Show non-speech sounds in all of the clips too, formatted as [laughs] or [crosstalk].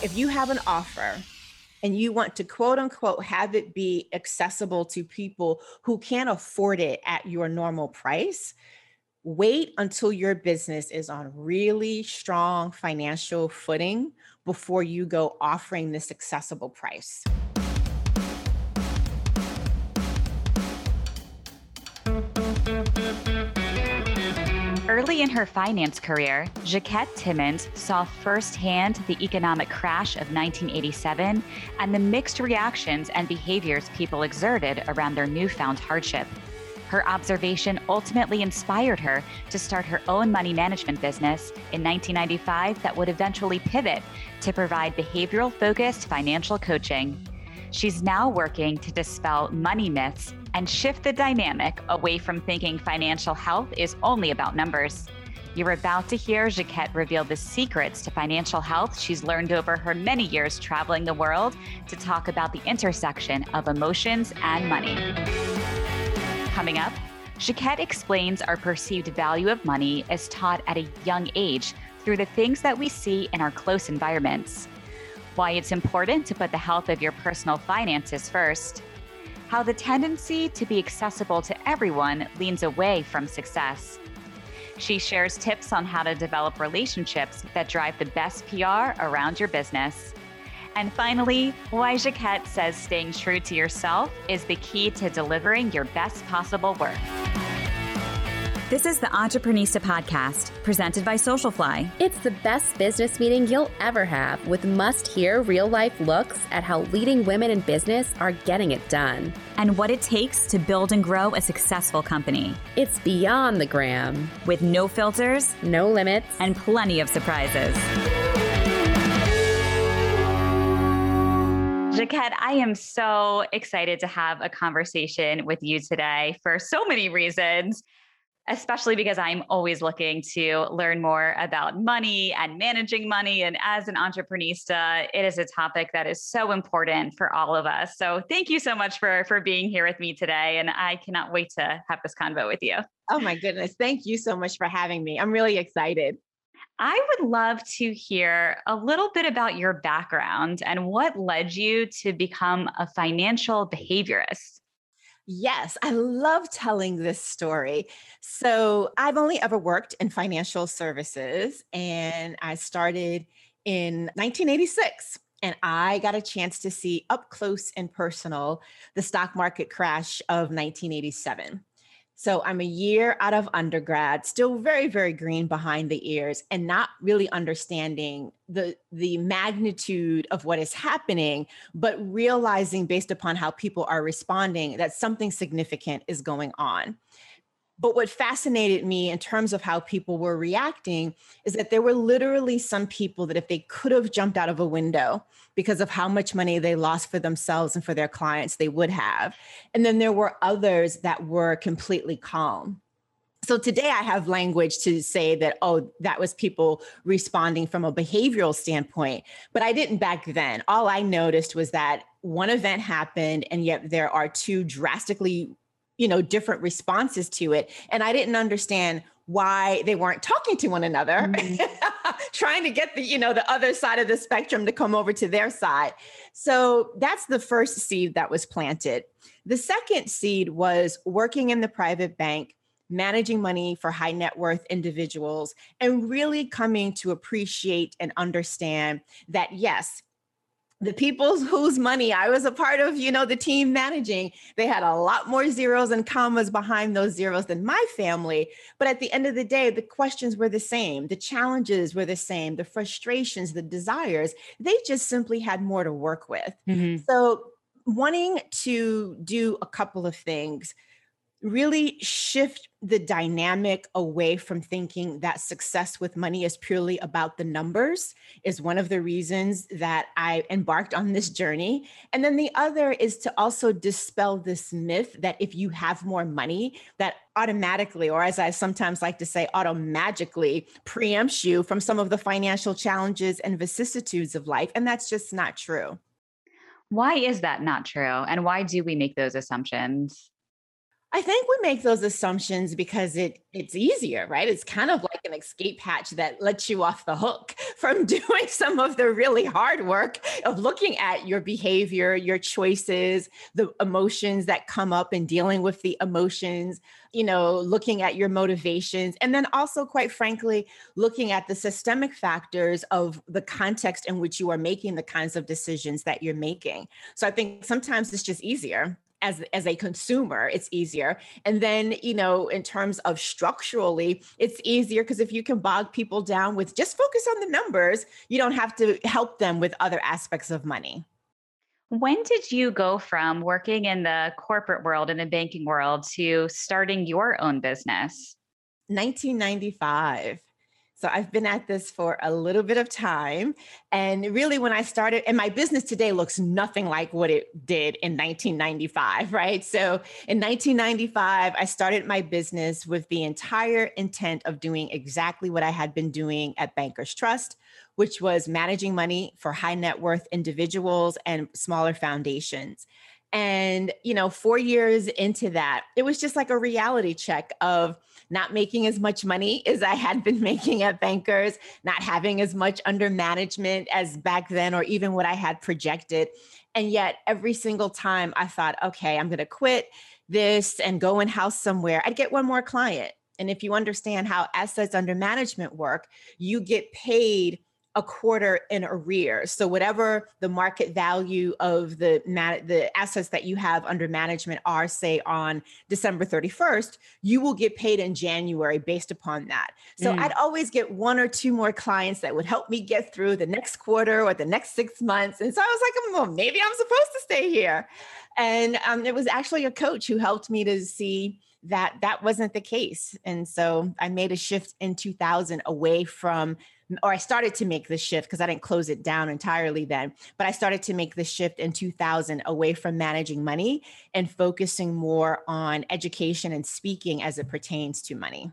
if you have an offer and you want to quote unquote have it be accessible to people who can't afford it at your normal price, wait until your business is on really strong financial footing before you go offering this accessible price. Early in her finance career, Jacquette Timmons saw firsthand the economic crash of 1987 and the mixed reactions and behaviors people exerted around their newfound hardship. Her observation ultimately inspired her to start her own money management business in 1995 that would eventually pivot to provide behavioral focused financial coaching. She's now working to dispel money myths and shift the dynamic away from thinking financial health is only about numbers. You're about to hear Jacquette reveal the secrets to financial health she's learned over her many years traveling the world to talk about the intersection of emotions and money. Coming up, Jacquette explains our perceived value of money is taught at a young age through the things that we see in our close environments. Why it's important to put the health of your personal finances first how the tendency to be accessible to everyone leans away from success. She shares tips on how to develop relationships that drive the best PR around your business. And finally, why Jacquette says staying true to yourself is the key to delivering your best possible work. This is the Entreprenista podcast presented by Socialfly. It's the best business meeting you'll ever have with must hear real life looks at how leading women in business are getting it done and what it takes to build and grow a successful company. It's beyond the gram with no filters, no limits, and plenty of surprises. Jacquette, I am so excited to have a conversation with you today for so many reasons especially because I'm always looking to learn more about money and managing money. And as an entrepreneurista, it is a topic that is so important for all of us. So thank you so much for, for being here with me today. And I cannot wait to have this convo with you. Oh my goodness. Thank you so much for having me. I'm really excited. I would love to hear a little bit about your background and what led you to become a financial behaviorist. Yes, I love telling this story. So, I've only ever worked in financial services, and I started in 1986. And I got a chance to see up close and personal the stock market crash of 1987. So I'm a year out of undergrad, still very, very green behind the ears, and not really understanding the the magnitude of what is happening, but realizing based upon how people are responding that something significant is going on. But what fascinated me in terms of how people were reacting is that there were literally some people that if they could have jumped out of a window because of how much money they lost for themselves and for their clients, they would have. And then there were others that were completely calm. So today I have language to say that, oh, that was people responding from a behavioral standpoint. But I didn't back then. All I noticed was that one event happened, and yet there are two drastically you know different responses to it and i didn't understand why they weren't talking to one another mm-hmm. [laughs] trying to get the you know the other side of the spectrum to come over to their side so that's the first seed that was planted the second seed was working in the private bank managing money for high net worth individuals and really coming to appreciate and understand that yes the people [laughs] whose money I was a part of, you know, the team managing, they had a lot more zeros and commas behind those zeros than my family. But at the end of the day, the questions were the same, the challenges were the same, the frustrations, the desires, they just simply had more to work with. Mm-hmm. So, wanting to do a couple of things really shift the dynamic away from thinking that success with money is purely about the numbers is one of the reasons that I embarked on this journey. And then the other is to also dispel this myth that if you have more money, that automatically, or as I sometimes like to say, automagically preempts you from some of the financial challenges and vicissitudes of life. And that's just not true. Why is that not true? And why do we make those assumptions? I think we make those assumptions because it it's easier, right? It's kind of like an escape hatch that lets you off the hook [laughs] from doing some of the really hard work of looking at your behavior, your choices, the emotions that come up and dealing with the emotions, you know, looking at your motivations. And then also, quite frankly, looking at the systemic factors of the context in which you are making the kinds of decisions that you're making. So I think sometimes it's just easier as as a consumer it's easier. And then you know in terms of structurally it's easier because if you can bog people down with just focus on the numbers you don't have to help them with other aspects of money. When did you go from working in the corporate world in the banking world to starting your own business? 1995 so I've been at this for a little bit of time. And really, when I started, and my business today looks nothing like what it did in 1995, right? So in 1995, I started my business with the entire intent of doing exactly what I had been doing at Bankers Trust, which was managing money for high net worth individuals and smaller foundations. And, you know, four years into that, it was just like a reality check of, not making as much money as I had been [laughs] making at Bankers, not having as much under management as back then, or even what I had projected. And yet, every single time I thought, okay, I'm going to quit this and go in house somewhere, I'd get one more client. And if you understand how assets under management work, you get paid a quarter in arrears. So whatever the market value of the the assets that you have under management are, say on December 31st, you will get paid in January based upon that. So mm. I'd always get one or two more clients that would help me get through the next quarter or the next six months. And so I was like, well, maybe I'm supposed to stay here. And um, it was actually a coach who helped me to see that that wasn't the case. And so I made a shift in 2000 away from or I started to make the shift because I didn't close it down entirely then, but I started to make the shift in 2000 away from managing money and focusing more on education and speaking as it pertains to money.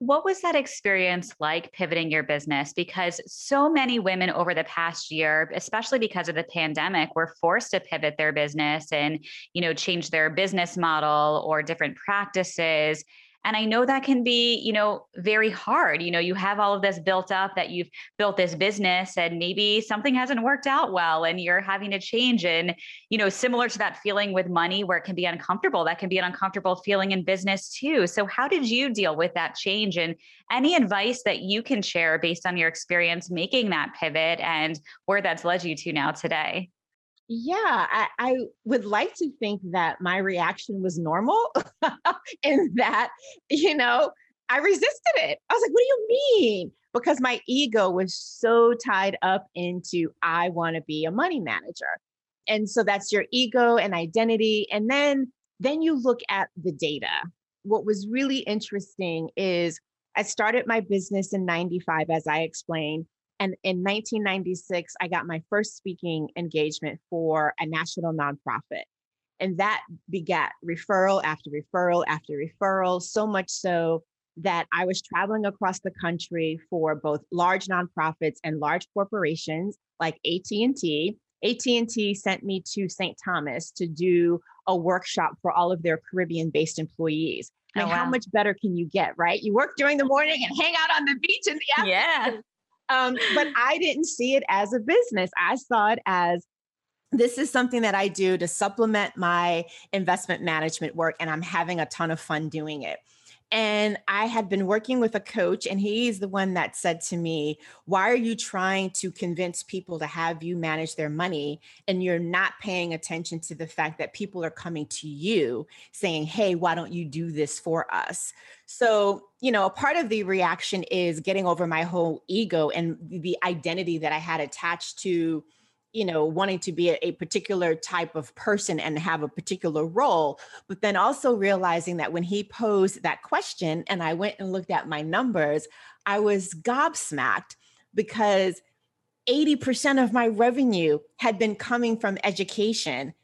What was that experience like pivoting your business? Because so many women over the past year, especially because of the pandemic, were forced to pivot their business and, you know, change their business model or different practices. And I know that can be, you know, very hard. You know, you have all of this built up that you've built this business and maybe something hasn't worked out well and you're having to change. And, you know, similar to that feeling with money where it can be uncomfortable, that can be an uncomfortable feeling in business too. So, how did you deal with that change? And any advice that you can share based on your experience making that pivot and where that's led you to now today? Yeah, I, I, would like to think that my reaction was normal [laughs] and that, you know, I resisted it. I was like, what do you mean? Because my ego was so tied up into I want to be a money manager. And so that's your ego and identity. And then then you look at the data. What was really interesting is I started my business in 95, as I explained. And in 1996, I got my first speaking engagement for a national nonprofit. And that begat referral after referral after referral, so much so that I was traveling across the country for both large nonprofits and large corporations like AT&T. AT&T sent me to St. Thomas to do a workshop for all of their Caribbean-based employees. I mean, oh, wow. how much better can you get, right? You work during the morning and hang out on the beach in the afternoon. Yeah. Um, but I didn't see it as a business. I saw it as this is something that I do to supplement my investment management work, and I'm having a ton of fun doing it. And I had been working with a coach, and he's the one that said to me, Why are you trying to convince people to have you manage their money? And you're not paying attention to the fact that people are coming to you saying, Hey, why don't you do this for us? So, you know, a part of the reaction is getting over my whole ego and the identity that I had attached to you know wanting to be a, particular type of person and have a particular role but then also realizing that when he posed that question and i went and looked at my numbers i was gobsmacked because 80% of my revenue had been coming from education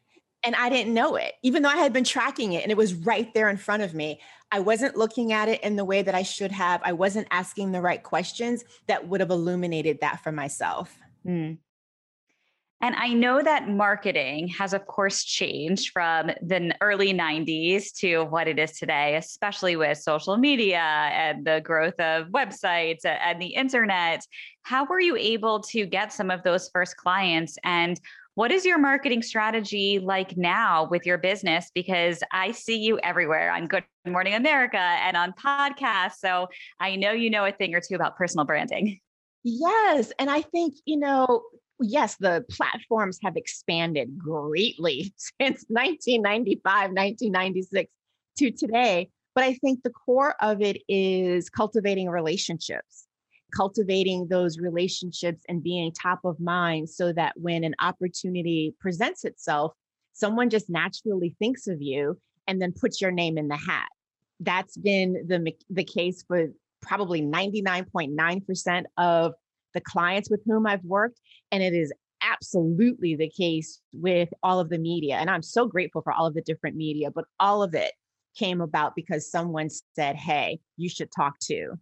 and I didn't know it, even though I had been tracking it and it was right there in front of me. I wasn't looking at it in the way that I should have. I wasn't asking the right questions that would have illuminated that for myself. Mm. And I know that marketing has, of course, changed from the early 90s to what it is today, especially with social media and the growth of websites and the internet. How were you able to get some of those first clients? And what is your marketing strategy like now with your business? Because I see you everywhere on Good Morning America and on podcasts. So I know you know a thing or two about personal branding. Yes. And I think, you know, yes, the platforms have expanded greatly [laughs] since 1995, 1996 to today. But I think the core of it is cultivating relationships, cultivating those relationships and being top of mind so that when an opportunity presents itself, someone just naturally thinks of you and then puts your name in the hat. That's been the, the case for probably 99.9% of the clients with whom I've worked. And it is absolutely the case with all of the media. And I'm so grateful for all of the different media, but all of it came about because someone said, Hey, you should talk to.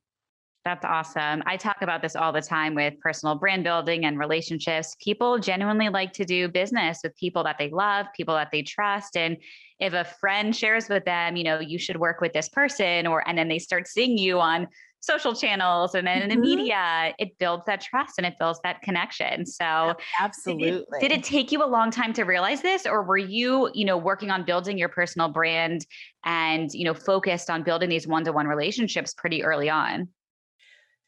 That's awesome. I talk about this all the time with personal brand building and relationships. People genuinely like to do business with people that they love, people that they trust. And if a friend shares with them, you know, you should work with this person, or and then they start seeing you on social channels and then in the mm-hmm. media, it builds that trust and it builds that connection. So absolutely. Did it, did it take you a long time to realize this or were you, you know, working on building your personal brand and, you know, focused on building these one-to-one relationships pretty early on?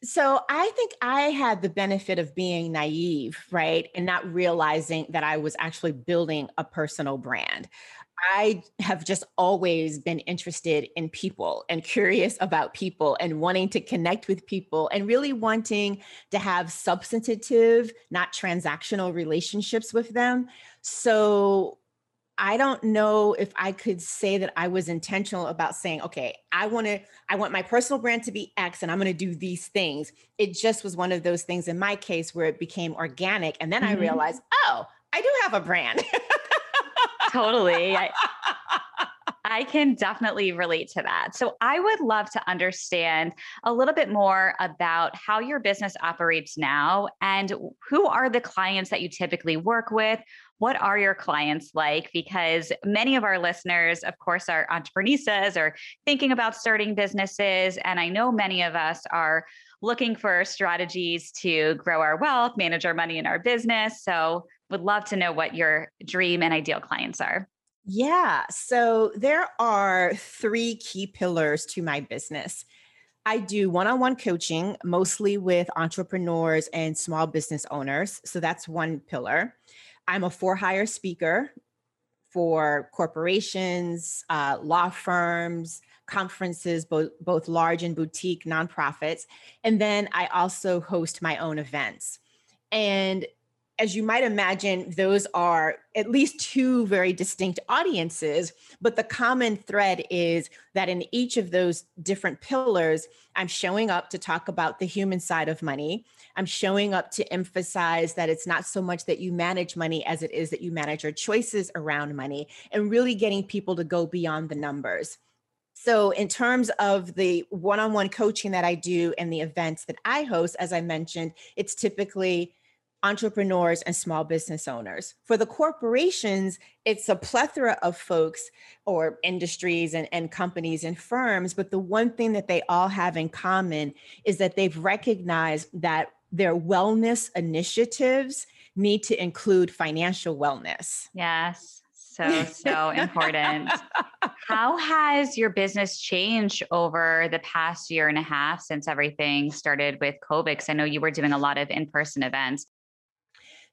So I think I had the benefit of being naive, right? And not realizing that I was actually building a personal brand. I have just always been interested in people and curious about people and wanting to connect with people and really wanting to have substantive, not transactional relationships with them. So I don't know if I could say that I was intentional about saying, okay, I want to, I want my personal brand to be X and I'm going to do these things. It just was one of those things in my case where it became organic. And then mm-hmm. I realized, oh, I do have a brand. [laughs] totally. I, I can definitely relate to that. So, I would love to understand a little bit more about how your business operates now and who are the clients that you typically work with. What are your clients like? Because many of our listeners, of course, are entrepreneurs or thinking about starting businesses. And I know many of us are looking for strategies to grow our wealth, manage our money in our business. So, would love to know what your dream and ideal clients are. Yeah. So there are three key pillars to my business. I do one on one coaching, mostly with entrepreneurs and small business owners. So that's one pillar. I'm a for hire speaker for corporations, uh, law firms, conferences, both, both large and boutique nonprofits. And then I also host my own events. And as you might imagine, those are at least two very distinct audiences. But the common thread is that in each of those different pillars, I'm showing up to talk about the human side of money. I'm showing up to emphasize that it's not so much that you manage money as it is that you manage your choices around money and really getting people to go beyond the numbers. So, in terms of the one on one coaching that I do and the events that I host, as I mentioned, it's typically entrepreneurs and small business owners. For the corporations, it's a plethora of folks or industries and, and companies and firms. But the one thing that they all have in common is that they've recognized that their wellness initiatives need to include financial wellness. Yes. So, [laughs] so important. How has your business changed over the past year and a half since everything started with COVID? Because I know you were doing a lot of in person events.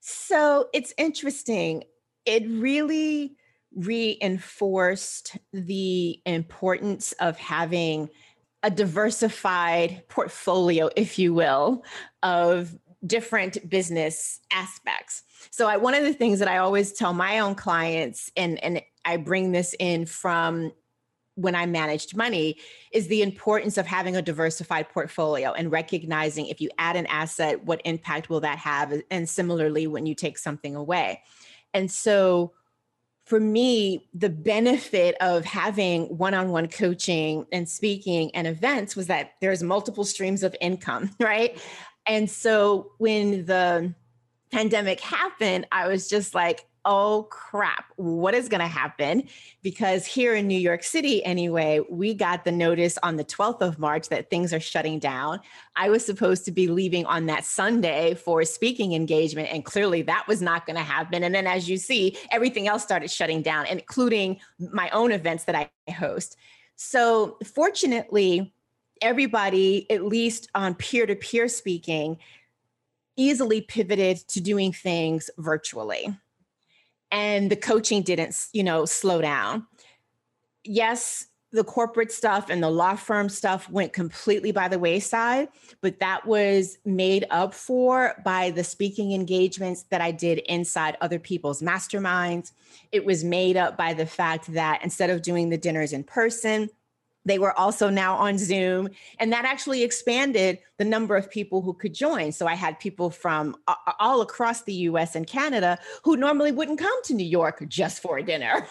So it's interesting. It really reinforced the importance of having a diversified portfolio, if you will, of different business aspects. So I, one of the things that I always tell my own clients, and, and I bring this in from when I managed money is the importance of having a diversified portfolio and recognizing if you add an asset, what impact will that have? And similarly, when you take something away. And so for me, the benefit of having one on one coaching and speaking and events was that there's multiple streams of income, [laughs] right? And so when the pandemic happened, I was just like, oh crap, what is going to happen? Because here in New York City, anyway, we got the notice on the 12th of March that things are shutting down. I was supposed to be leaving on that Sunday for a speaking engagement, and clearly that was not going to happen. And then, as you see, everything else started shutting down, including my own events that I host. So, fortunately, everybody, at least on peer to peer speaking, easily pivoted to doing things virtually and the coaching didn't you know slow down. Yes the corporate stuff and the law firm stuff went completely by the wayside but that was made up for by the speaking engagements that i did inside other people's masterminds. It was made up by the fact that instead of doing the dinners in person they were also now on Zoom, and that actually expanded the number of people who could join. So I had people from all across the US and Canada who normally wouldn't come to New York just for a dinner.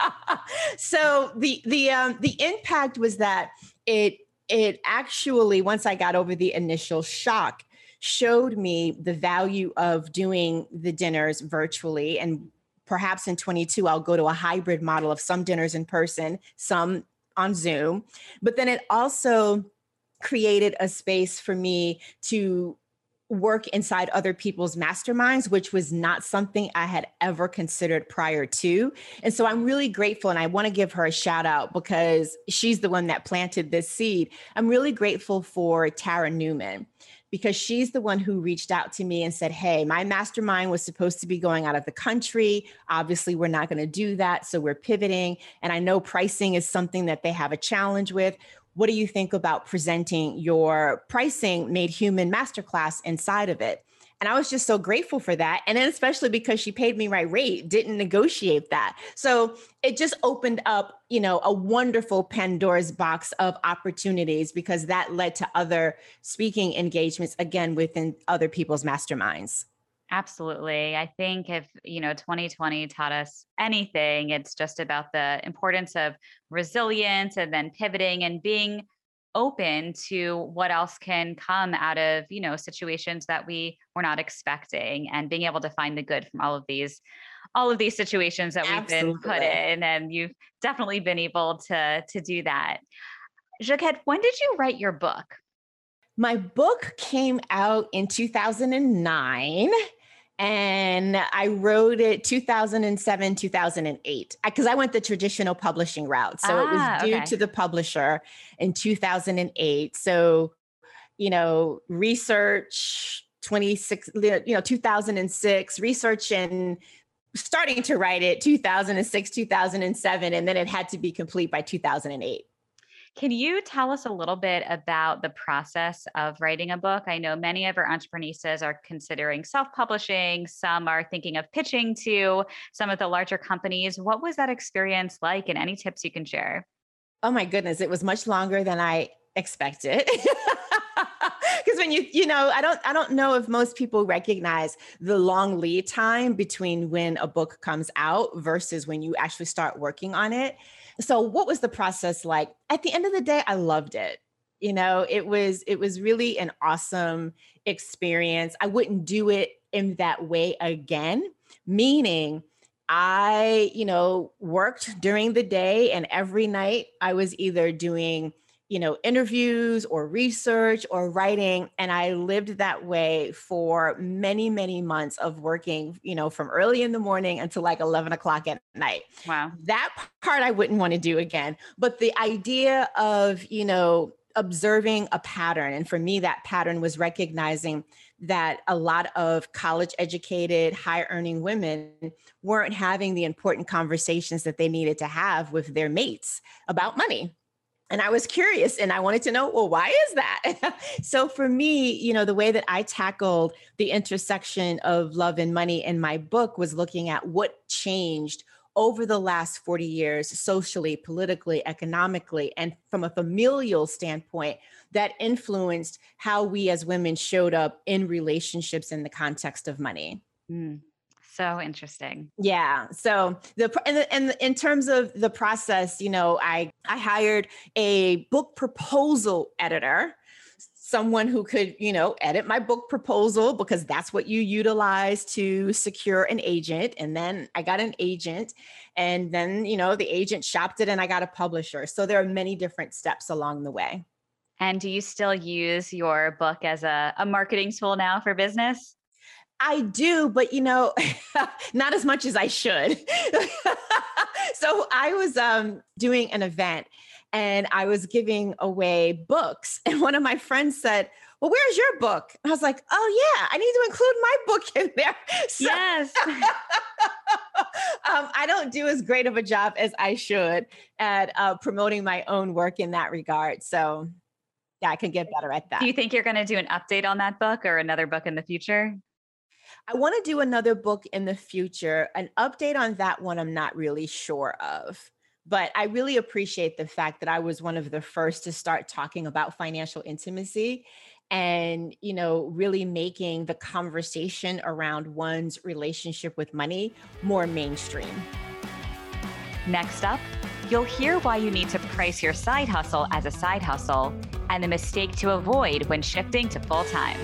[laughs] so the the um, the impact was that it it actually once I got over the initial shock showed me the value of doing the dinners virtually and perhaps in 22 I'll go to a hybrid model of some dinners in person, some on Zoom. But then it also created a space for me to work inside other people's masterminds, which was not something I had ever considered prior to. And so I'm really grateful. And I want to give her a shout out because she's the one that planted this seed. I'm really grateful for Tara Newman because she's the one who reached out to me and said, Hey, my mastermind was supposed to be going out of the country. Obviously, we're not going to do that. So we're pivoting. And I know pricing is something that they have a challenge with. What do you think about presenting your pricing made human masterclass inside of it? And I was just so grateful for that. And then, especially because she paid me my rate, didn't negotiate that. So it just opened up, you know, a wonderful Pandora's box of opportunities because that led to other speaking engagements, again, within other people's masterminds. Absolutely. I think if, you know, 2020 taught us anything, it's just about the importance of resilience and then pivoting and being open to what else can come out of you know situations that we were not expecting and being able to find the good from all of these all of these situations that we've been put in and you've definitely been able to to do that. Jacquette, when did you write your book? My book came out in 2009 and I wrote it 2007, 2008, because I went the traditional publishing route. So ah, it was ah, due okay. to the publisher in 2008. So, you know, research 26, you know, 2006, research and starting to write it 2006, 2007, and then it had to be complete by 2008. Can you tell us a little bit about the process of writing a book? I know many of our entrepreneurs are considering self publishing, some are thinking of pitching to some of the larger companies. What was that experience like, and any tips you can share? Oh my goodness, it was much longer than I expected. [laughs] because when you you know i don't i don't know if most people recognize the long lead time between when a book comes out versus when you actually start working on it so what was the process like? At the end of the day, I loved it. You know, it was it was really an awesome experience. I wouldn't do it in that way again, meaning I, you know, worked during the day and every night I was either doing you know, interviews or research or writing. And I lived that way for many, many months of working, you know, from early in the morning until like 11 o'clock at night. Wow. That part I wouldn't want to do again. But the idea of, you know, observing a pattern. And for me, that pattern was recognizing that a lot of college educated, high earning women weren't having the important conversations that they needed to have with their mates about money and I was curious and I wanted to know, well, why is that? [laughs] so for me, you know, the way that I tackled the intersection of love and money in my book was looking at what changed over the last 40 years, socially, politically, economically, and from a familial standpoint, that influenced how we as women showed up in relationships in the context of money. Mm. So interesting. Yeah. So the and, and in terms of the process, you know, I I hired a book proposal editor someone who could, you know, edit my book proposal because that's what you utilize to secure an agent. And then I got an agent and then, you know, the agent shopped it and I got a publisher. So there are many different steps along the way. And do you still use your book as a, a marketing tool now for business? I do, but you know, [laughs] not as much as I should. [laughs] so I was um, doing an event and I was giving away books. [laughs] And one of my friends said, Well, where's your book? I was like, Oh, yeah, I need to include my book in there. So, yes. um, I don't do as great of a job as I should at uh, promoting my own work in that regard. So, yeah, I can get better at that. Do you think you're going to do an update on that book or another book in the future? I want to do another book in the future. An update on that one, I'm not really sure of. But I really appreciate the fact that I was one of the first to start talking about financial intimacy and you know really making the conversation around one's relationship with money more mainstream. Next up, you'll hear why you need to price your side hustle as a side hustle and the mistake to avoid when shifting to full time.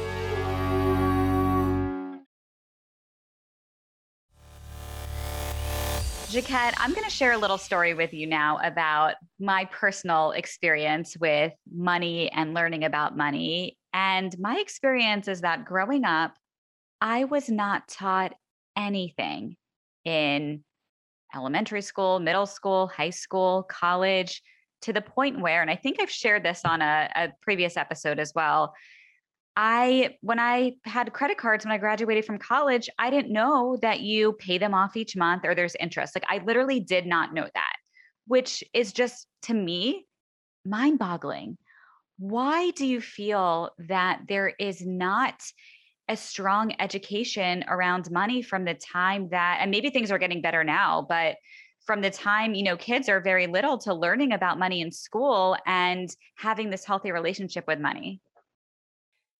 Jacquette, I'm going to share a little story with you now about my personal experience with money and learning about money. And my experience is that growing up, I was not taught anything in elementary school, middle school, high school, college, to the point where, and I think I've shared this on a, a previous episode as well, I, when I had credit cards when I graduated from college, I didn't know that you pay them off each month or there's interest. Like I literally did not know that, which is just to me mind boggling. Why do you feel that there is not a strong education around money from the time that, and maybe things are getting better now, but from the time you know kids are very little to learning about money in school and having this healthy relationship with money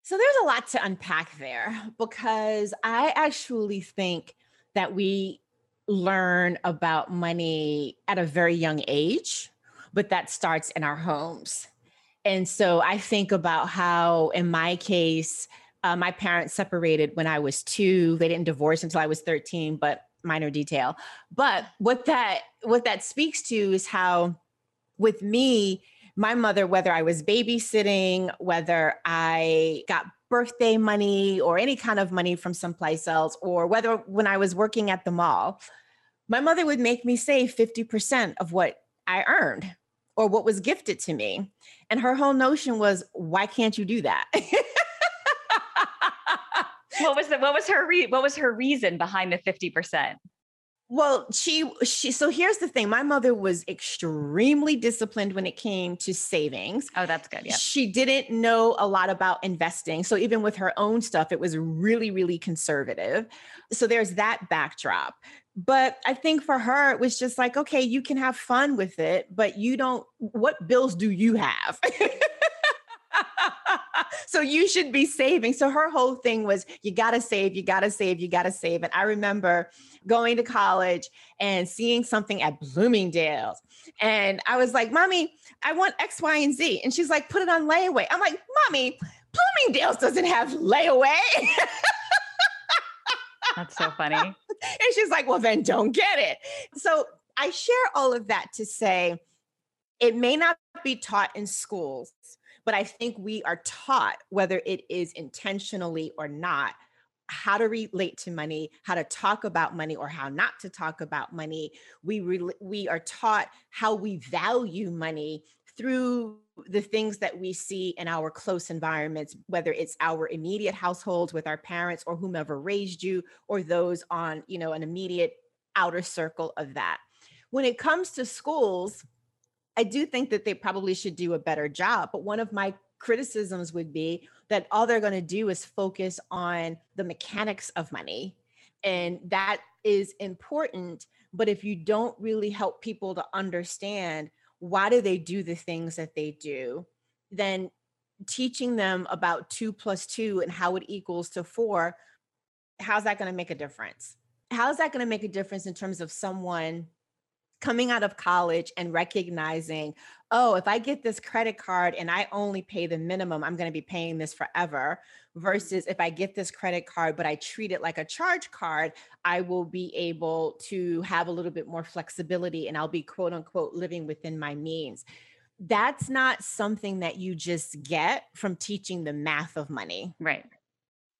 so there's a lot to unpack there because I actually think that we learn about money at a very young age, but that starts in our homes. And so I think about how, in my case, uh, my parents separated when I was two. They didn't divorce until I was 13, but minor detail. But what that what that speaks to is how, with me, my mother, whether I was babysitting, whether I got birthday money or any kind of money from someplace else, or whether when I was working at the mall, my mother would make me save 50% of what I earned or what was gifted to me. And her whole notion was, why can't you do that? [laughs] what was the what was her re- what was her reason behind the 50%? Well, she she so here's the thing. My mother was extremely disciplined when it came to savings. Oh, that's good. Yeah. She didn't know a lot about investing. So even with her own stuff, it was really really conservative. So there's that backdrop. But I think for her it was just like, okay, you can have fun with it, but you don't what bills do you have? [laughs] [laughs] so you should be saving. So her whole thing was you got to save, you got to save, you got to save. And I remember going to college and seeing something at Bloomingdale's. And I was like, Mommy, I want X, Y, and Z. And she's like, put it on layaway. I'm like, Mommy, Bloomingdale's doesn't have layaway. [laughs] That's so funny. and she's like, well, then don't get it. So I share all of that to say it may not be taught in schools, but I think we are taught, whether it is intentionally or not, how to relate to money, how to talk about money or how not to talk about money. We re- we are taught how we value money through the things that we see in our close environments, whether it's our immediate households with our parents or whomever raised you, or those on, you know, an immediate outer circle of that. When it comes to schools, I do think that they probably should do a better job. But one of my criticisms would be that all they're going to do is focus on the mechanics of money. And that is important. But if you don't really help people to understand why do they do the things that they do, then teaching them about two plus two and how it equals to four, how's that going to make a difference? How's that going to make a difference in terms of someone coming out of college and recognizing, oh, if I get this credit card and I only pay the minimum, I'm going to be paying this forever. Mm-hmm. Versus if I get this credit card, but I treat it like a charge card, I will be able to have a little bit more flexibility and I'll be quote unquote living within my means. That's not something that you just get from teaching the math of money. Right.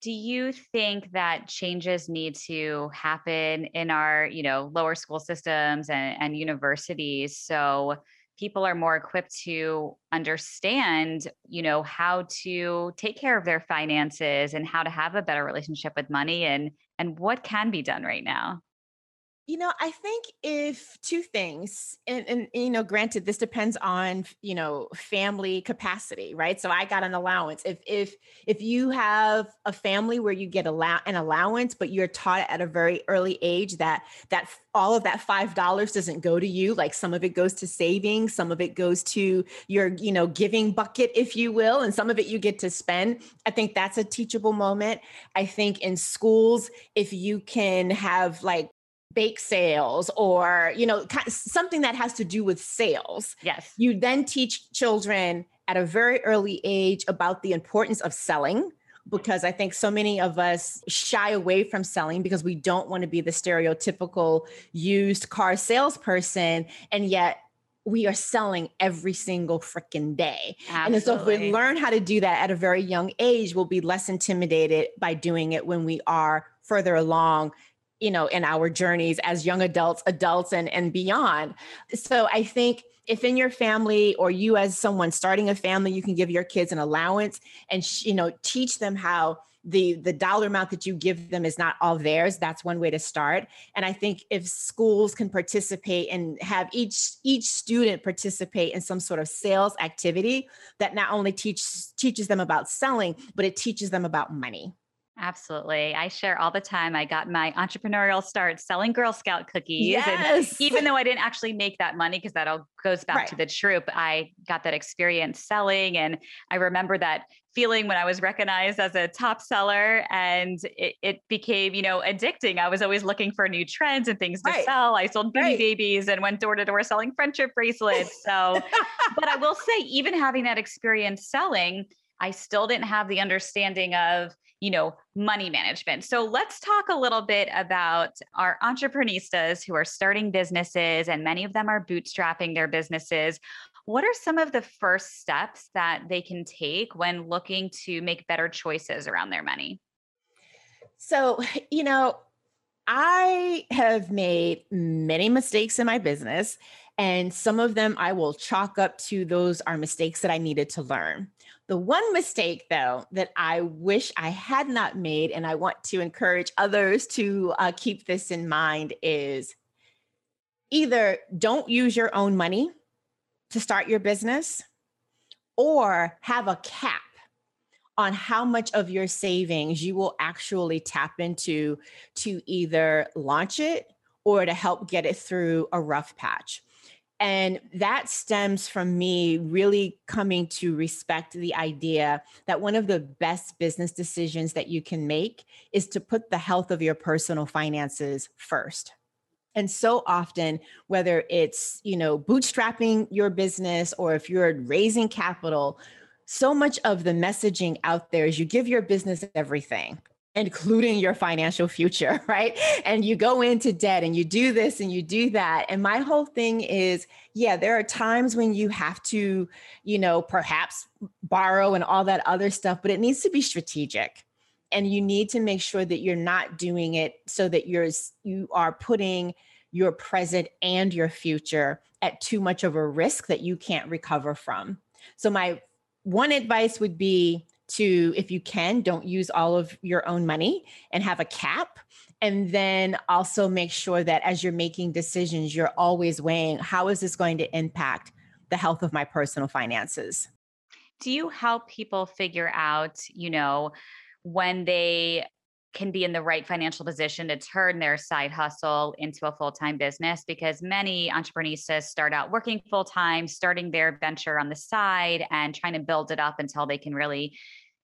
Do you think that changes need to happen in our, you know, lower school systems and, and universities so people are more equipped to understand, you know, how to take care of their finances and how to have a better relationship with money and and what can be done right now? You know, I think if two things, and, and, you know, granted, this depends on you know family capacity, right? So I got an allowance. If if if you have a family where you get allow an allowance, but you're taught at a very early age that that all of that five dollars doesn't go to you, like some of it goes to saving, some of it goes to your you know giving bucket, if you will, and some of it you get to spend. I think that's a teachable moment. I think in schools, if you can have like bake sales or you know something that has to do with sales yes you then teach children at a very early age about the importance of selling because i think so many of us shy away from selling because we don't want to be the stereotypical used car salesperson and yet we are selling every single freaking day. Absolutely. And so if we learn how to do that at a very young age, we'll be less intimidated by doing it when we are further along you know in our journeys as young adults adults and and beyond. So i think if in your family or you as someone starting a family you can give your kids an allowance and you know teach them how the the dollar amount that you give them is not all theirs. That's one way to start. And i think if schools can participate and have each each student participate in some sort of sales activity that not only teach teaches them about selling but it teaches them about money Absolutely. I share all the time. I got my entrepreneurial start selling Girl Scout cookies. Yes. And even though I didn't actually make that money, because that all goes back right. to the troop, I got that experience selling. And I remember that feeling when I was recognized as a top seller and it, it became, you know, addicting. I was always looking for new trends and things to right. sell. I sold baby right. babies and went door to door selling friendship bracelets. So, [laughs] but I will say, even having that experience selling, I still didn't have the understanding of, you know, money management. So let's talk a little bit about our entrepreneurs who are starting businesses and many of them are bootstrapping their businesses. What are some of the first steps that they can take when looking to make better choices around their money? So, [sighs] you know, I have made many mistakes in my business, and some of them I will chalk up to those are mistakes that I needed to learn. The one mistake, though, that I wish I had not made, and I want to encourage others to uh, keep this in mind, is either don't use your own money to start your business or have a cap on how much of your savings you will actually tap into to either launch it or to help get it through a rough patch. And that stems from me really coming to respect the idea that one of the best business decisions that you can make is to put the health of your personal finances first. And so often, whether it's, you know, bootstrapping your business or if you're raising capital, so much of the messaging out there is you give your business everything including your financial future, [laughs] right? And you go into debt and you do this and you do that. And my whole thing is, yeah, there are times when you have to, you know, perhaps borrow and all that other stuff, but it needs to be strategic. And you need to make sure that you're not doing it so that you're you are putting your present and your future at too much of a risk that you can't recover from. So my one advice would be to, if you can, don't use all of your own money and have a cap. And then also make sure that as you're making decisions, you're always weighing how is this going to impact the health of my personal finances? Do you help people figure out, you know, when they can be in the right financial position to turn their side hustle into a full-time business because many entrepreneurs start out working full-time starting their venture on the side and trying to build it up until they can really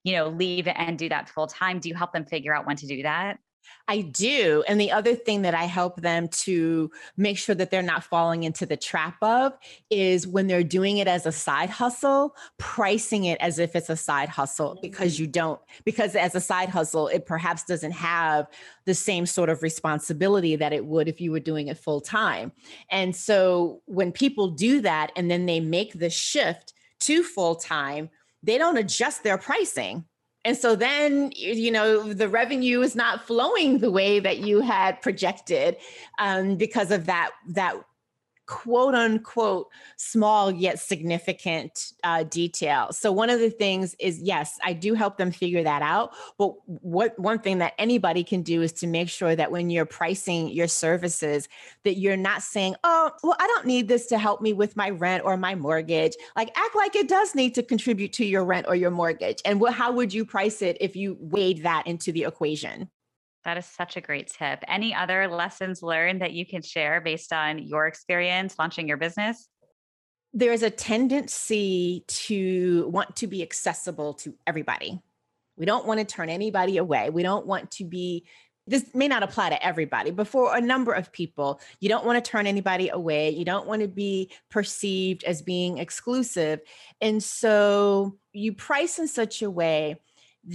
you know leave and do that full time do you help them figure out when to do that I do. And the other thing that I help them to make sure that they're not falling into the trap of is when they're doing it as a side hustle, pricing it as if it's a side hustle because mm-hmm. you don't, because as a side hustle, it perhaps doesn't have the same sort of responsibility that it would if you were doing it full time. And so when people do that and then they make the shift to full time, they don't adjust their pricing and so then, you know, the revenue is not flowing the way that you had projected um, because of that that quote unquote small yet significant uh, detail. So one of the things is yes, I do help them figure that out. But what one thing that anybody can do is to make sure that when you're pricing your services, that you're not saying, "Oh, well, I don't need this to help me with my rent or my mortgage." Like act like it does need to contribute to your rent or your mortgage. And what, how would you price it if you weighed that into the equation? That is such a great tip. Any other lessons learned that you can share based on your experience launching your business? There's a tendency to want to be accessible to everybody. We don't want to turn anybody away. We don't want to be, this may not apply to everybody, but for a number of people, you don't want to turn anybody away. You don't want to be perceived as being exclusive. And so you price in such a way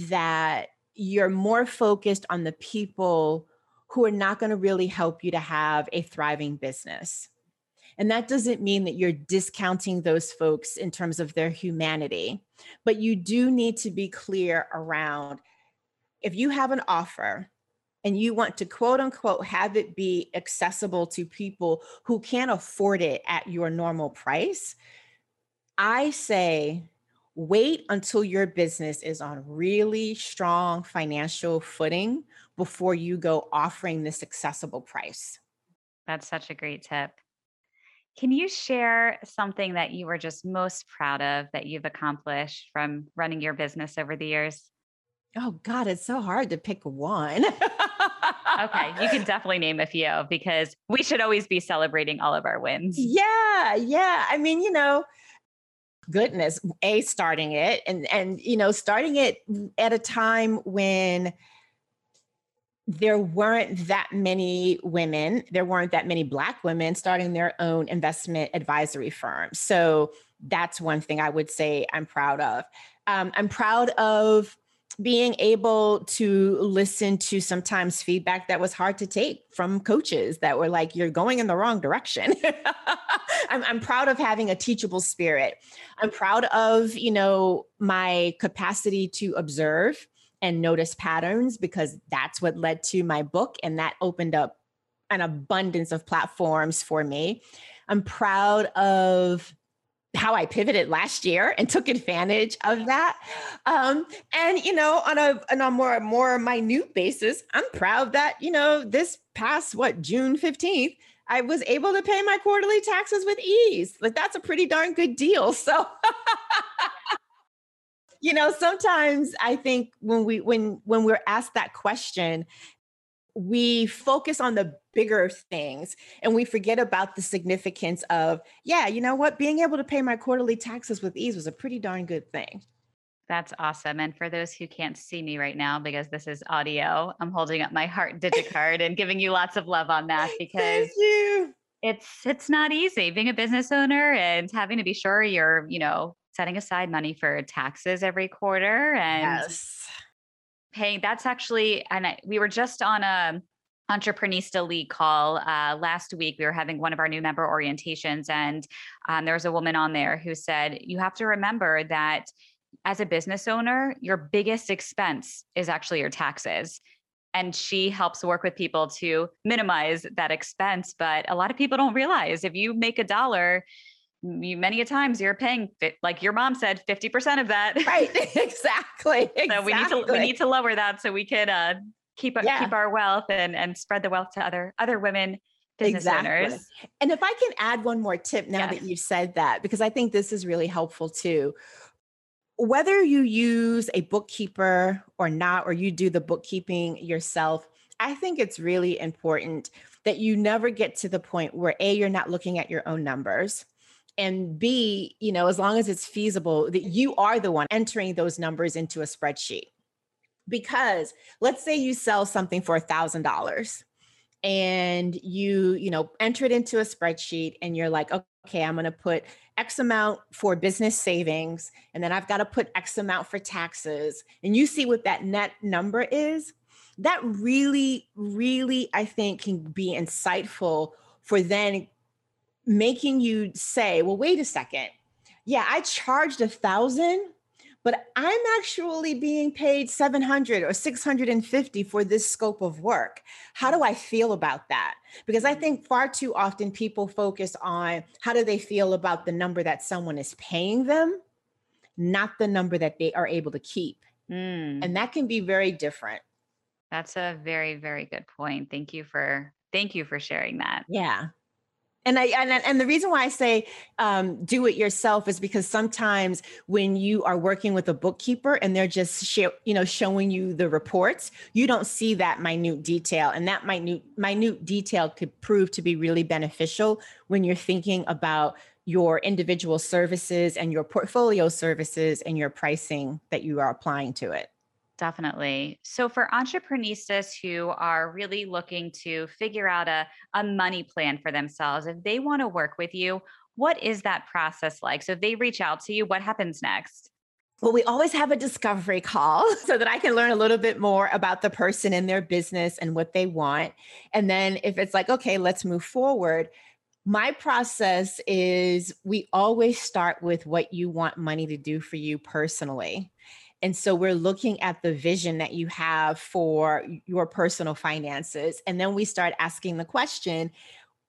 that you're more focused on the people who are not going to really help you to have a thriving business. And that doesn't mean that you're discounting those folks in terms of their humanity, but you do need to be clear around if you have an offer and you want to quote unquote have it be accessible to people who can't afford it at your normal price, I say wait until your business is on really strong financial footing before you go offering this accessible price. That's such a great tip. Can you share something that you were just most proud of that you've accomplished from running your business over the years? Oh, God, it's so hard to pick one. okay, you can [laughs] definitely name a few because we should always be celebrating all of our wins. Yeah, yeah. I mean, you know, goodness a starting it and and you know starting it at a time when there weren't that many women there weren't that many black women starting their own investment advisory firm so that's one thing i would say i'm proud of um, i'm proud of being able to listen to sometimes feedback that was hard to take from coaches that were like, you're going in the wrong direction. [laughs] I'm, I'm proud of having a teachable spirit. I'm proud of, you know, my capacity to observe and notice patterns because that's what led to my book and that opened up an abundance of platforms for me. I'm proud of how I pivoted last year and took advantage of that. Um, and you know, on a on a more more minute basis, I'm proud that you know this past what June 15th, I was able to pay my quarterly taxes with ease. Like that's a pretty darn good deal. [laughs] So you know, sometimes I think when we when when we're asked that question, we focus on the bigger things and we forget about the significance of, yeah, you know what? Being able to pay my quarterly taxes with ease was a pretty darn good thing. That's awesome. And for those who can't see me right now, because this is audio, I'm holding up my heart digicard and giving you lots of love on that [laughs] because it's it's not easy being a business owner and having to be sure you're, you know, setting aside money for taxes every quarter and yes paying that's actually and I, we were just on a Entreprenista league call uh, last week we were having one of our new member orientations and um, there was a woman on there who said you have to remember that as a business owner your biggest expense is actually your taxes and she helps work with people to minimize that expense but a lot of people don't realize if you make a dollar you, many a times you're paying like your mom said 50% of that right exactly, [laughs] exactly. so we need to we need to lower that so we could uh keep yeah. keep our wealth and and spread the wealth to other other women business exactly. owners and if i can add one more tip now yes. that you've said that because i think this is really helpful too whether you use a bookkeeper or not or you do the bookkeeping yourself i think it's really important that you never get to the point where a you're not looking at your own numbers and b you know as long as it's feasible that you are the one entering those numbers into a spreadsheet. Because let's say you sell something for a thousand dollars and you you know enter it into a spreadsheet and you're like okay i'm going to put x amount for business savings and then i've got to put x amount for taxes and you see what that net number is? That really really i think can be insightful for then making you say well wait a second. Yeah i charged a thousand but I'm actually being paid 700 or 650 for this scope of work. How do I feel about that? Because I think far too often people focus on how do they feel about the number that someone is paying them, not the number that they are able to keep. Mm. And that can be very different. That's a very, very good point. Thank you for thank you for sharing that. Yeah and I and, and the reason why I say um, do it yourself is because sometimes when you are working with a bookkeeper and they're just you know showing you the reports, you don't see that minute detail, and that minute minute detail could prove to be really beneficial when you're thinking about your individual services and your portfolio services and your pricing that you are applying to it. Definitely. So for entrepreneurs who are really looking to figure out a, a money plan for themselves, if they want to work with you, what is that process like? So if they reach out to you, what happens next? Well, we always have a discovery call [laughs] so that I can learn a little bit more about the person and their business and what they want. And then if it's like, okay, let's move forward, my process is we always start with what you want money to do for you personally. And so we're looking at the vision that you have for your personal finances. And then we start asking the question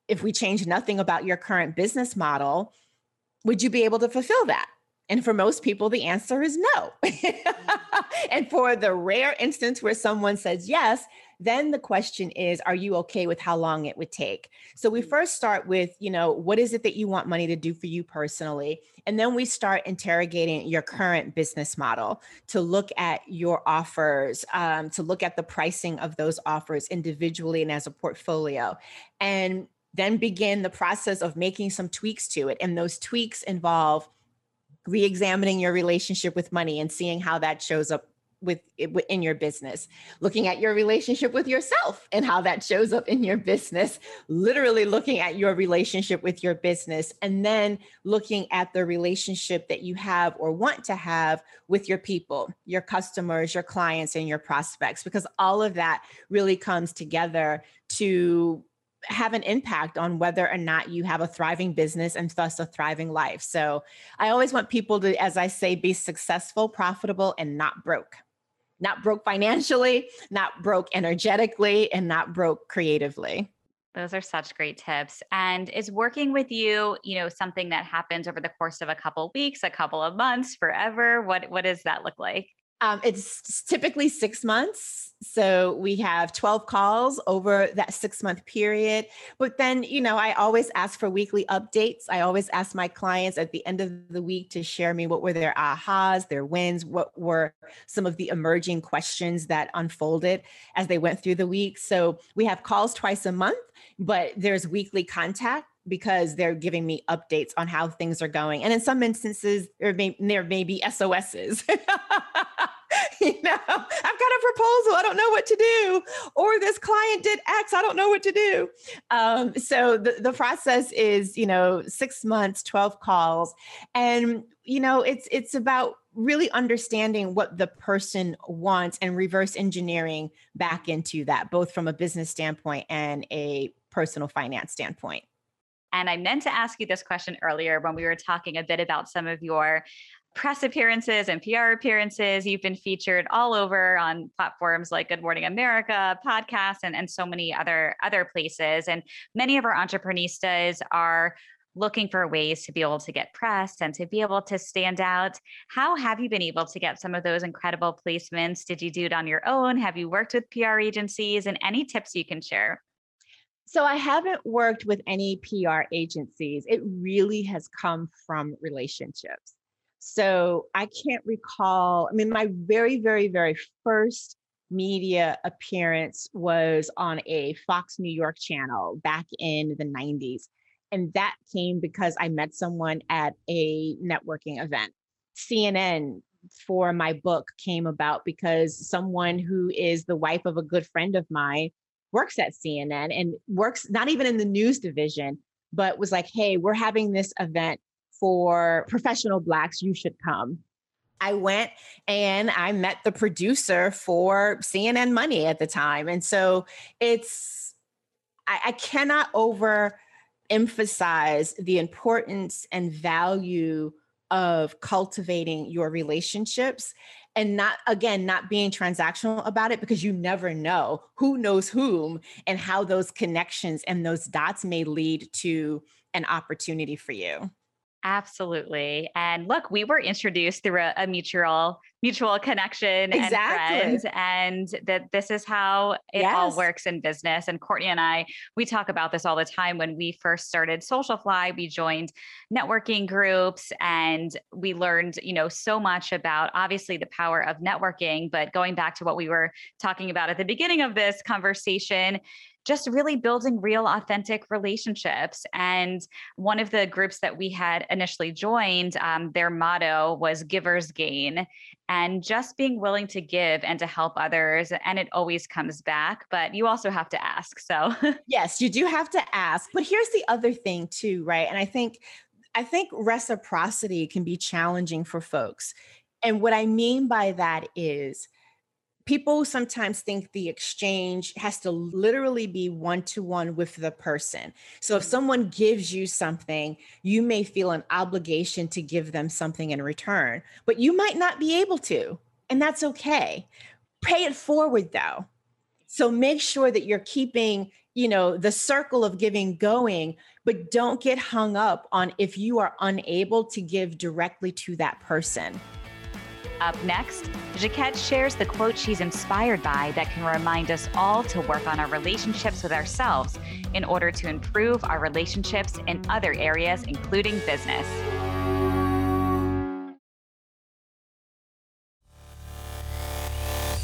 if we change nothing about your current business model, would you be able to fulfill that? And for most people, the answer is no. [laughs] and for the rare instance where someone says yes, then the question is, are you okay with how long it would take? So we mm. first start with, you know, what is it that you want money to do for you personally? And then we start interrogating your current business model to look at your offers, um, to look at the pricing of those offers individually and as a portfolio. And then begin the process of making some tweaks to it. And those tweaks involve re-examining your relationship with money and seeing how that shows up with eh, in your business looking at your relationship with yourself and how that shows up in your business literally looking at your relationship with your business and then looking at the relationship that you have or want to have with your people your customers your clients and your prospects because all of that really comes together to have an impact on whether or not you have a thriving business and thus a thriving life. So I always want people to, as I say, be successful, profitable, and not broke not broke financially, not broke energetically, and not broke creatively. Those are such great tips. And is working with you, you know, something that happens over the course of a couple weeks, a couple of months, forever? What what does that look like? Um, it's typically six months. So we have 12 calls over that six month period. But then, you know, I always ask for weekly updates. I always ask my clients at the end of the week to share me what were their ahas, their wins, what were some of the emerging questions that unfolded as they went through the week. So we have calls twice a month, but there's weekly contact because they're giving me updates on how things are going. And in some instances, there may, there may be SOSs. [laughs] [laughs] you know, I've got a proposal. I don't know what to do. Or this client did X. I don't know what to do. Um, so the, the process is, you know, six months, 12 calls. And, you know, it's it's about really understanding what the person wants and reverse engineering back into that, both from a business standpoint and a personal finance standpoint. And I meant to ask you this question earlier when we were talking a bit about some of your press appearances and PR appearances. You've been featured all over on platforms like Good Morning America, podcasts, and, and so many other other places. And many of our entrepreneurs are looking for ways to be able to get press and to be able to stand out. How have you been able to get some of those incredible placements? Did you do it on your own? Have you worked with PR agencies? And any tips you can share? So I haven't worked with any PR agencies. It really has come from relationships. So I can't recall. I mean, my very, very, very first media appearance was on a Fox New York channel back in the 90s. And that came because I met someone at a networking event. CNN for my book came about because someone who is the wife of a good friend of mine works at CNN and works not even in the news division, but was like, hey, we're having this event for professional Blacks. You should come. I went and I met the producer for CNN Money at the time. And so it's, I, I cannot over emphasize the importance and value of cultivating your relationships and not again not being transactional about it because you never know who knows whom and how those connections and those dots may lead to an opportunity for you Absolutely. And look, we were introduced through a, a mutual mutual connection exactly. and friend and that this is how it yes. all works in business and courtney and i we talk about this all the time when we first started Socialfly we joined networking groups and we learned you know so much about obviously the power of networking but going back to what we were talking about at the beginning of this conversation just really building real authentic relationships and one of the groups that we had initially joined um, their motto was givers gain and just being willing to give and to help others and it always comes back but you also have to ask so. [laughs] Yes you do have to ask but here's the other thing too right and i think i think reciprocity can be challenging for folks and what i mean by that is people sometimes think the exchange has to literally be one to one with the person. So if mm-hmm. someone gives you something, you may feel an obligation to give them something in return, but you might not be able to. And that's okay. Pay it forward though. So make sure that you're keeping, you know, the circle of giving going, but don't get hung up on if you are unable to give directly to that person. Up next, Jacquette shares the quote she's inspired by that can remind us all to work on our relationships with ourselves in order to improve our relationships in other areas, including business.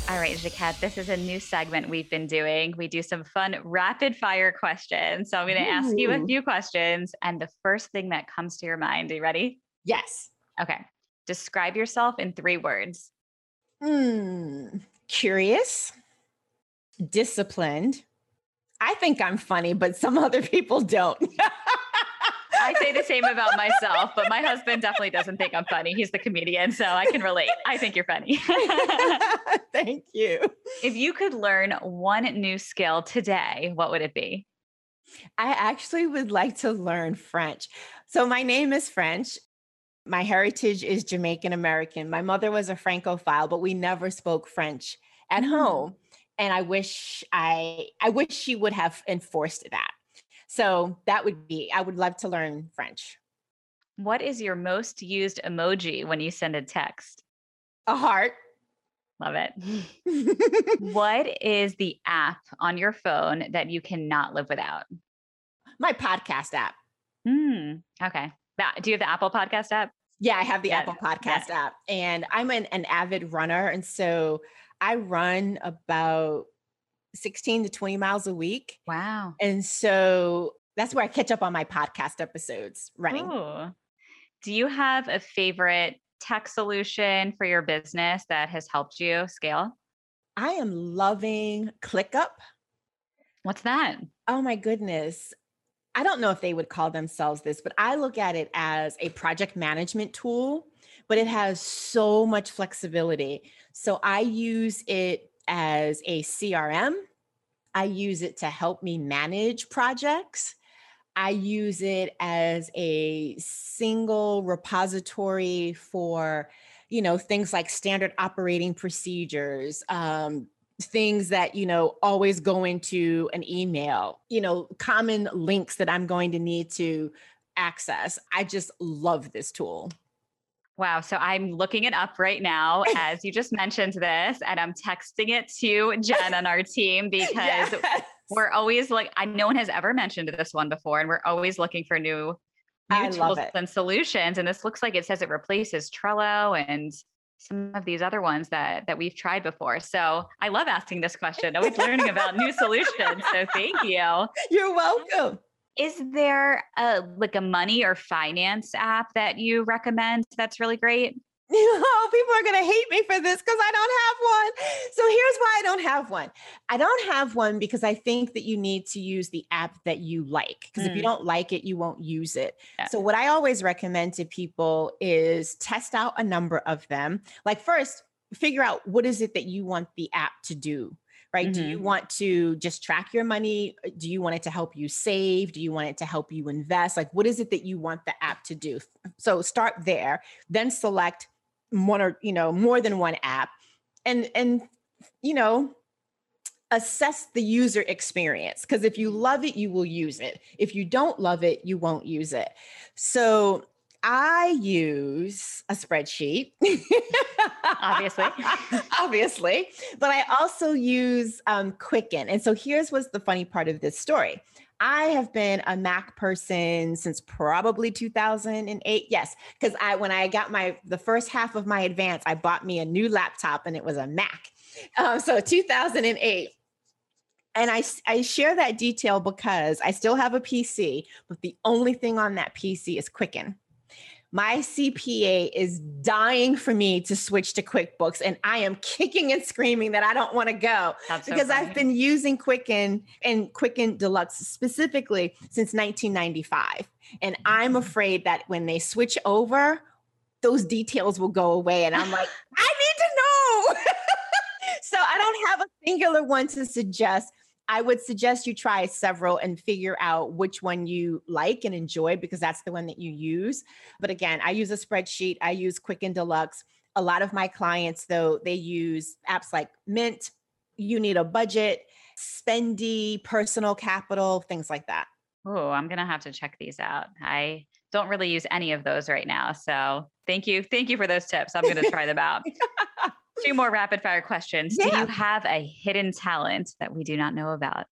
All right, Jacquette, this is a new segment we've been doing. We do some fun rapid fire questions. So I'm going to ask you a few questions. And the first thing that comes to your mind, are you ready? Yes. Okay. Describe yourself in three words. Hmm. Curious, disciplined. I think I'm funny, but some [laughs] other people don't. I say the same about myself, but my [laughs] husband definitely doesn't think I'm funny. He's the comedian, so I can relate. I think you're funny. [laughs] Thank you. If you could learn one new skill today, what would it be? I actually would like to learn French. So, my name is French, my heritage is Jamaican American. My mother was a Francophile, but we never spoke French at mm. home. And I wish I I wish she would have enforced that. So that would be I would love to learn French. What is your most used emoji when you send a text? A heart. Love it. [laughs] what is the app on your phone that you cannot live without? My podcast app. Hmm. okay. That, do you have the Apple Podcast app? Yeah, I have the yeah, Apple Podcast yeah. app, and I'm an, an avid runner, and so I run about 16 to 20 miles a week. Wow. And so that's where I catch up on my podcast episodes running. Ooh. Do you have a favorite tech solution for your business that has helped you scale? I am loving ClickUp. What's that? Oh my goodness. I don't know if they would call themselves this, but I look at it as a project management tool, but it has so much flexibility. So I use it as a CRM. I use it to help me manage projects. I use it as a single repository for, you know, things like standard operating procedures, um, things that you know always go into an email you know common links that i'm going to need to access i just love this tool Wow. So I'm looking it up right now as you just mentioned this, and I'm texting it to Jen on our team [laughs] because yes. we're always like, I no one has ever mentioned this one before, and we're always looking for new, new tools and solutions. And this looks like it says it replaces Trello and some of these other ones that that we've tried before. So I love asking this question. Always [laughs] learning about new solutions. So thank you. You're welcome. Is there a like a money or finance app that you recommend that's really great? [laughs] oh, people are going to hate me for this because I don't have one. So here's why I don't have one. I don't have one because I think that you need to use the app that you like. Because mm. if you mm. don't like it, you won't use it. Yeah. So what I always recommend to people is test out a number of them. Like first, figure out what is it that you want the app to do right? Mm-hmm. Do you mm-hmm. want to just track your money? Do you want it to help you save? Do you want it to help you invest? Like, what is it that you want the app to do? So start there, then select one or you know more than one app and and you know assess the user experience because if you love it you will use it if you don't love it you won't use it so I use a spreadsheet. obviously. [laughs] obviously. But I also use um, Quicken. And so here's what's the funny part of this story. I have been a Mac person since probably 2008. Yes, because I when I got my the first half of my advance, I bought me a new laptop and it was a Mac. Um, so 2008. And I, I share that detail because I still have a PC, but the only thing on that PC is Quicken my CPA is dying for me to switch to QuickBooks, and I am kicking and screaming that I don't want to go That's because so I've been using Quicken and Quicken Deluxe specifically since 1995. And I'm mm-hmm. afraid that when they switch over, those details will go away. And I'm like, [laughs] I need to know. [laughs] so I don't have a singular one to suggest. I would suggest you try several and figure out which one you like and enjoy because that's the one that you use. But again, I use a spreadsheet, I use Quicken Deluxe. A lot of my clients, though, they use apps like Mint, You Need a Budget, Spendee, Personal Capital, things like that. Oh, I'm going to have to check these out. I don't really use any of those right now. So thank you. Thank you for those tips. I'm going to try them out. [laughs] Two more rapid fire questions. Yeah. Do you have a hidden talent that we do not know about?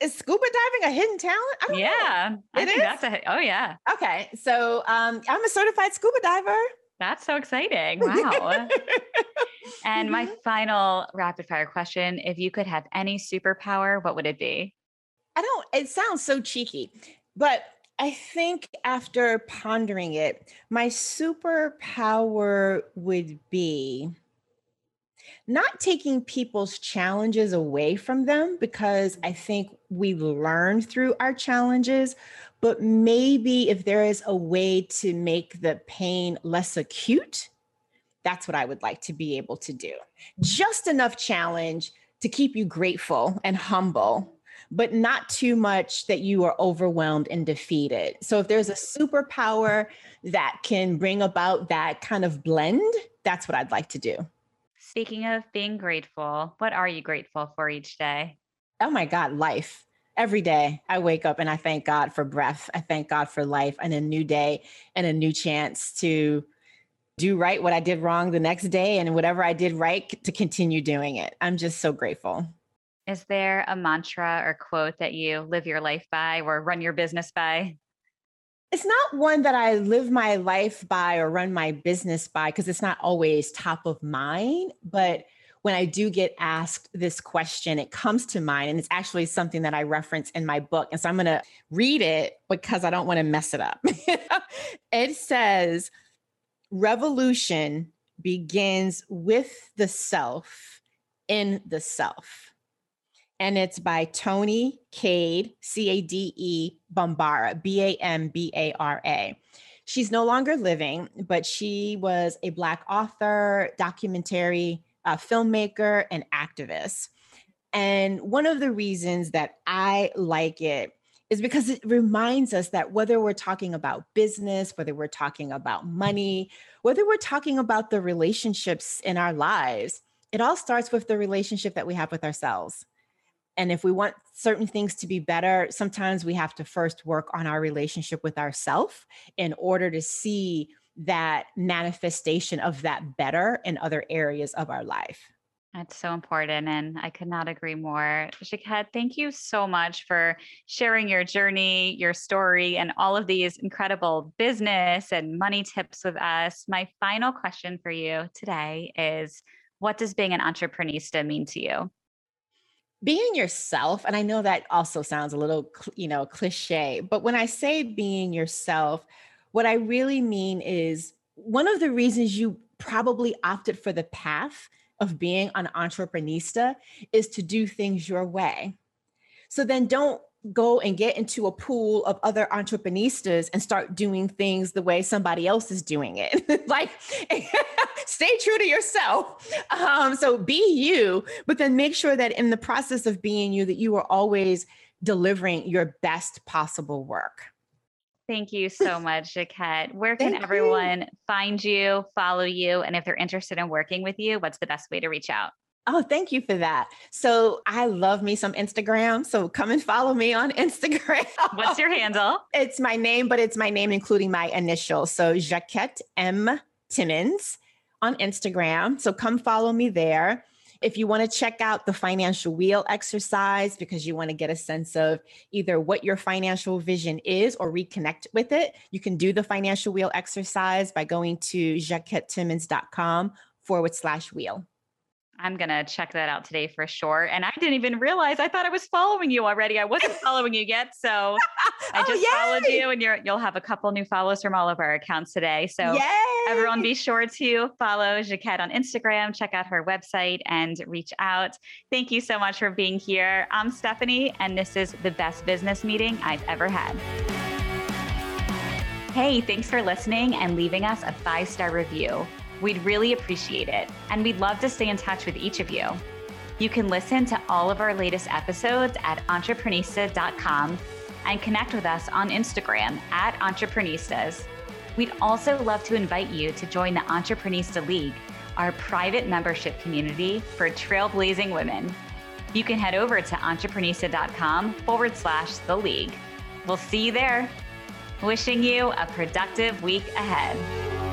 Is scuba diving a hidden talent? I yeah, know. I think is? that's a. Oh yeah. Okay, so um, I'm a certified scuba diver. That's so exciting! [laughs] Wow. and my mm-hmm. final rapid fire question: If you could have any superpower, what would it be? I don't. It sounds so cheeky, but I think after pondering it, my superpower would be not taking people's challenges away from them because I think we learn through our challenges, but maybe if there is a way to make the pain less acute, that's what I would like to be able to do. Just enough challenge to keep you grateful and humble but not too much that you are overwhelmed and defeated. So if there's a superpower that can bring about that kind of blend, that's what I'd like to do. Speaking of being grateful, what are you grateful for each day? Oh my God, life. Every day I wake up and I thank God for breath. I thank God for life and a new day and a new chance to do right what I did wrong the next day and whatever I did right to continue doing it. I'm just so grateful. Is there a mantra or quote that you live your life by or run your business by? It's not one that I live my life by or run my business by because it's not always top of mind. But when I do get asked this question, it comes to mind. And it's actually something that I reference in my book. And so I'm going to read it because I don't want to mess it up. [laughs] it says, Revolution begins with the self in the self and it's by Toni Cade, C A D E Bambara, B A M B A R A. She's no longer living, but she was a Black author, documentary uh, filmmaker, and activist. And one of the reasons that I like it is because it reminds us that whether we're talking about business, whether we're talking about money, whether we're talking about the relationships in our lives, it all starts with the relationship that we have with ourselves. And if we want certain things to be better, sometimes we have to first work on our relationship with ourself in order to see that manifestation of that better in other areas of our life. That's so important. And I could not agree more. Jacquette, thank you so much for sharing your journey, your story, and all of these incredible business and money tips with us. My final question for you today is what does being an entreprenista mean to you? Being yourself and i know that also sounds a little you know cliche but when i say being yourself what i really mean is one of the reasons you probably opted for the path of being an entreprenista is to do things your way. So then don't go and get into a pool of other entrepreneurs and start doing things the way somebody else is doing it. [laughs] like, [laughs] stay true to yourself. Um, so be you, but then make sure that in the process of being you, that you are always delivering your best possible work. Thank you so [laughs] much, Jacquette. Where can Thank everyone you. find you, follow you, and if they're interested in working with you, what's the best way to reach out? Oh, thank you for that. So I love me some Instagram. So come and follow me on [laughs] Instagram. What's your handle? It's my name, but it's my name including my initials. So Jacquette M. Timmons on Instagram. So come follow me there. If you want to check out the financial wheel exercise because you want to get a sense of either what your financial vision is or reconnect with it, you can do the financial wheel exercise by going to jacquettetimmons.com forward slash wheel. I'm going to check that out today for sure. And I didn't even realize I thought I was following you already. I wasn't [laughs] following you yet. So [laughs] I oh, just oh, followed you and you're, you'll have a couple new follows from all of our accounts today. So yay! everyone be sure to follow Jacquette on Instagram, check out her website and reach out. Thank you so much for being here. I'm Stephanie and this is the best business meeting I've ever had. Hey, thanks for listening and leaving us a five star review. We'd really appreciate it, and we'd love to stay in touch with each of you. You can listen to all of our latest episodes at entreprenista.com and connect with us on Instagram at entreprenistas. We'd also love to invite you to join the Entreprenista League, our private membership community for trailblazing women. You can head over to entreprenista.com forward slash the league. We'll see you there. Wishing you a productive week ahead.